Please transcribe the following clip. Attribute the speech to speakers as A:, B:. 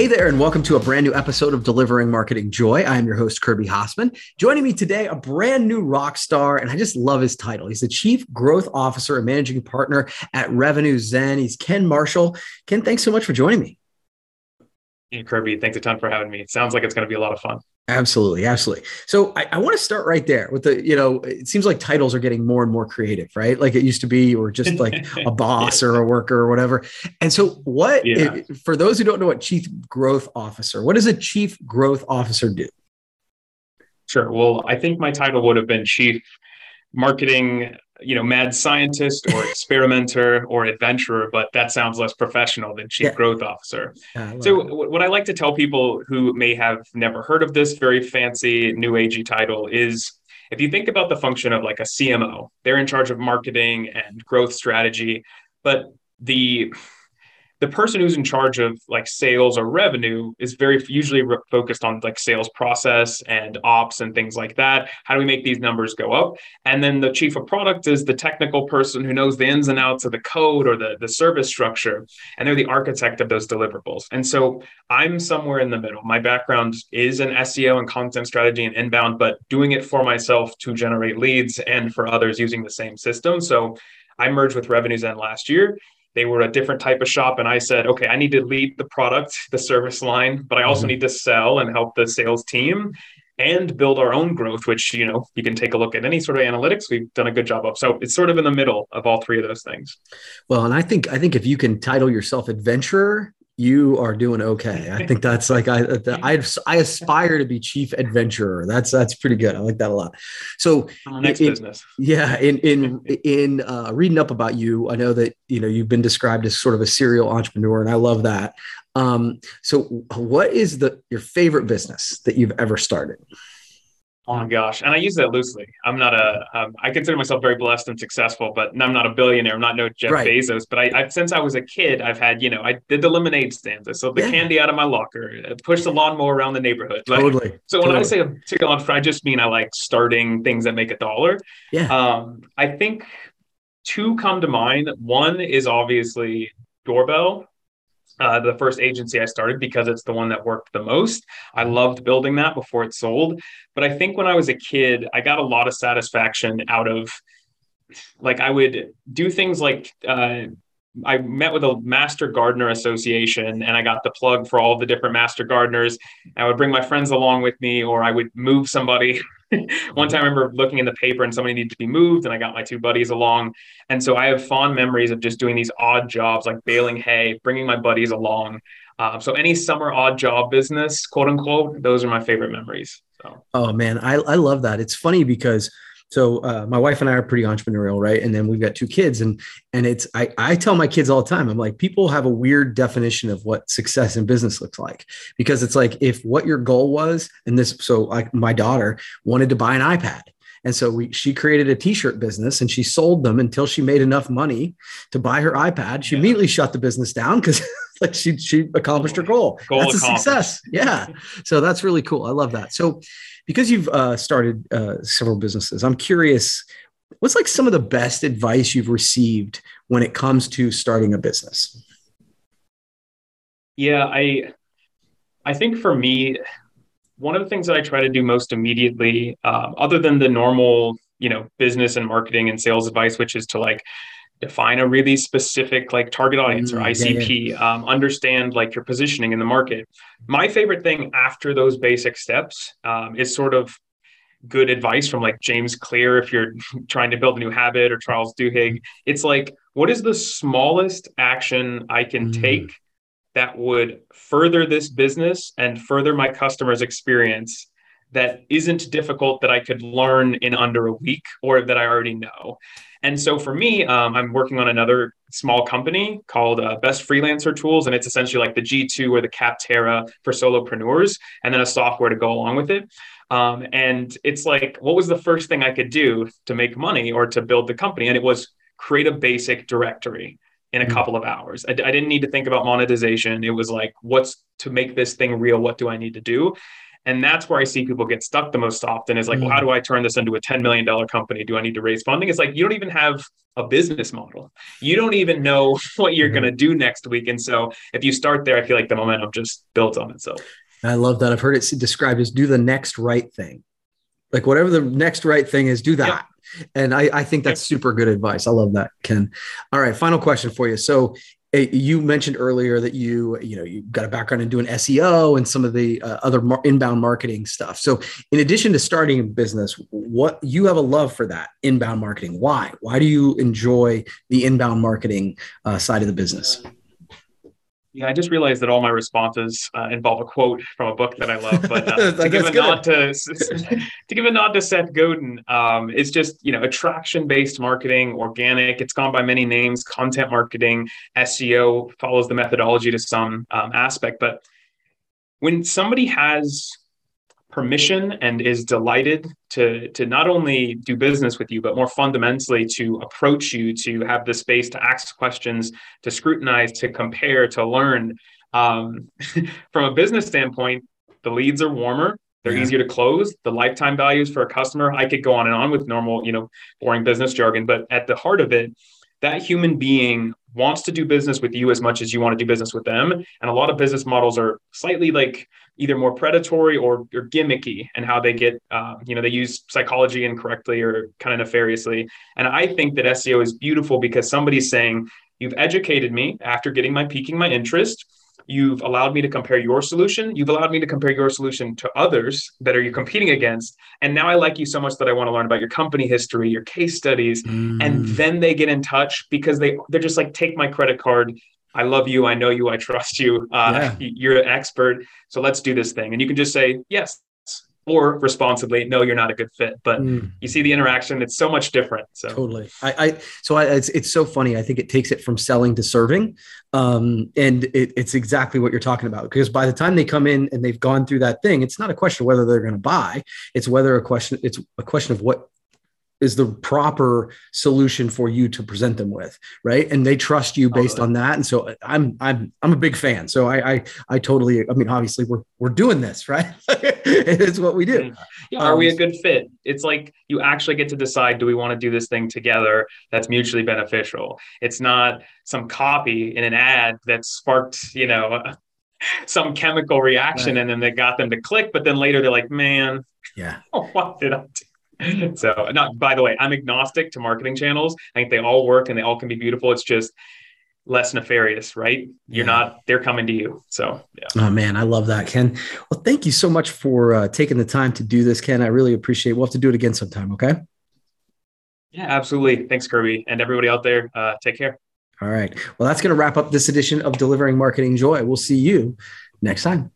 A: Hey there, and welcome to a brand new episode of Delivering Marketing Joy. I am your host, Kirby Hasseman. Joining me today, a brand new rock star, and I just love his title. He's the Chief Growth Officer and Managing Partner at Revenue Zen. He's Ken Marshall. Ken, thanks so much for joining me.
B: Hey, Kirby, thanks a ton for having me. It sounds like it's going to be a lot of fun.
A: Absolutely, absolutely. So I, I, want to start right there with the, you know, it seems like titles are getting more and more creative, right? Like it used to be, or just like a boss yeah. or a worker or whatever. And so, what yeah. it, for those who don't know what chief growth officer, what does a chief growth officer do?
B: Sure. Well, I think my title would have been chief marketing you know mad scientist or experimenter or adventurer but that sounds less professional than chief yeah. growth officer so it. what i like to tell people who may have never heard of this very fancy new agey title is if you think about the function of like a cmo they're in charge of marketing and growth strategy but the the person who's in charge of like sales or revenue is very usually re- focused on like sales process and ops and things like that. How do we make these numbers go up? And then the chief of product is the technical person who knows the ins and outs of the code or the, the service structure and they're the architect of those deliverables. And so i'm somewhere in the middle. My background is in seo and content strategy and inbound but doing it for myself to generate leads and for others using the same system. So I merged with Revenue Zen last year they were a different type of shop and i said okay i need to lead the product the service line but i also mm-hmm. need to sell and help the sales team and build our own growth which you know you can take a look at any sort of analytics we've done a good job of so it's sort of in the middle of all three of those things
A: well and i think i think if you can title yourself adventurer you are doing okay. I think that's like I I, I aspire to be chief adventurer. That's that's pretty good. I like that a lot. So
B: next in, business.
A: Yeah, in in in uh, reading up about you, I know that you know you've been described as sort of a serial entrepreneur, and I love that. Um, so, what is the your favorite business that you've ever started?
B: Oh my gosh. And I use that loosely. I'm not a. Um, I consider myself very blessed and successful, but I'm not a billionaire. I'm not no Jeff right. Bezos, but I, I, since I was a kid, I've had, you know, I did the lemonade stands. I sold the yeah. candy out of my locker, I pushed the lawnmower around the neighborhood. Like, totally. So totally. when I say a serial entrepreneur, I just mean I like starting things that make a dollar.
A: Yeah.
B: Um, I think two come to mind. One is obviously Doorbell uh, the first agency I started because it's the one that worked the most. I loved building that before it sold. But I think when I was a kid, I got a lot of satisfaction out of like I would do things like uh, I met with a master gardener association and I got the plug for all the different master gardeners. I would bring my friends along with me, or I would move somebody. One time I remember looking in the paper and somebody needed to be moved, and I got my two buddies along. And so I have fond memories of just doing these odd jobs like baling hay, bringing my buddies along. Uh, so any summer odd job business, quote unquote, those are my favorite memories. So.
A: Oh man, I, I love that. It's funny because so uh, my wife and I are pretty entrepreneurial, right? And then we've got two kids, and and it's I I tell my kids all the time, I'm like, people have a weird definition of what success in business looks like because it's like if what your goal was, and this, so like my daughter wanted to buy an iPad. And so we, she created a t-shirt business and she sold them until she made enough money to buy her iPad. She yeah. immediately shut the business down because like she she accomplished her goal. goal that's a success. Yeah. So that's really cool. I love that. So because you've uh, started uh, several businesses, I'm curious, what's like some of the best advice you've received when it comes to starting a business?
B: Yeah, I I think for me, one of the things that I try to do most immediately, um, other than the normal, you know, business and marketing and sales advice, which is to like define a really specific like target audience or ICP, mm, yeah. Um, understand like your positioning in the market. My favorite thing after those basic steps um, is sort of good advice from like James Clear if you're trying to build a new habit or Charles Duhigg. It's like, what is the smallest action I can mm. take that would further this business and further my customers' experience that isn't difficult that I could learn in under a week or that I already know. And so for me, um, I'm working on another small company called uh, Best Freelancer Tools, and it's essentially like the G2 or the Capterra for solopreneurs, and then a software to go along with it. Um, and it's like, what was the first thing I could do to make money or to build the company? And it was create a basic directory in a mm-hmm. couple of hours. I, I didn't need to think about monetization. It was like, what's to make this thing real? What do I need to do? And that's where I see people get stuck the most often is like, mm. well, how mm. do I turn this into a $10 million company? Do I need to raise funding? It's like, you don't even have a business model. You don't even know what you're mm. going to do next week. And so if you start there, I feel like the momentum just builds on itself.
A: I love that. I've heard it described as do the next right thing. Like whatever the next right thing is, do that. Yep. And I, I think that's super good advice. I love that, Ken. All right, final question for you. So you mentioned earlier that you you know you got a background in doing SEO and some of the uh, other mar- inbound marketing stuff. So in addition to starting a business, what you have a love for that inbound marketing? Why? Why do you enjoy the inbound marketing uh, side of the business?
B: Yeah, I just realized that all my responses uh, involve a quote from a book that I love. But uh, to give a nod to to give a nod to Seth Godin, um, it's just you know attraction based marketing, organic. It's gone by many names. Content marketing, SEO follows the methodology to some um, aspect. But when somebody has permission and is delighted to to not only do business with you but more fundamentally to approach you to have the space to ask questions to scrutinize to compare to learn um, from a business standpoint the leads are warmer they're yeah. easier to close the lifetime values for a customer i could go on and on with normal you know boring business jargon but at the heart of it that human being wants to do business with you as much as you want to do business with them. And a lot of business models are slightly like either more predatory or, or gimmicky and how they get uh, you know they use psychology incorrectly or kind of nefariously. And i think that seo is beautiful because somebody's saying you've educated me after getting my piquing my interest you've allowed me to compare your solution you've allowed me to compare your solution to others that are you competing against and now i like you so much that i want to learn about your company history your case studies mm. and then they get in touch because they they're just like take my credit card I love you. I know you. I trust you. Uh, yeah. You're an expert. So let's do this thing. And you can just say yes or responsibly, no, you're not a good fit. But mm. you see the interaction; it's so much different. So
A: totally. I, I so I, it's it's so funny. I think it takes it from selling to serving, um, and it, it's exactly what you're talking about. Because by the time they come in and they've gone through that thing, it's not a question of whether they're going to buy. It's whether a question. It's a question of what is the proper solution for you to present them with right? And they trust you based totally. on that. And so i'm i'm i'm a big fan. So i i, I totally i mean obviously we're we're doing this right? It's what we do.
B: Yeah, are um, we a good fit? It's like you actually get to decide do we want to do this thing together that's mutually beneficial? It's not some copy in an ad that sparked you know some chemical reaction right. and then they got them to click but then later they're like man
A: yeah.
B: oh, what did i do so not by the way i'm agnostic to marketing channels. I think they all work and they all can be beautiful. It's just less nefarious right? You're yeah. not they're coming to you. So
A: yeah. Oh man i love that ken. Well thank you so much for uh, taking the time to do this ken. I really appreciate it. we'll have to do it again sometime okay?
B: Yeah absolutely. Thanks kirby and everybody out there uh, take care.
A: All right. Well that's going to wrap up this edition of delivering marketing joy. We'll see you next time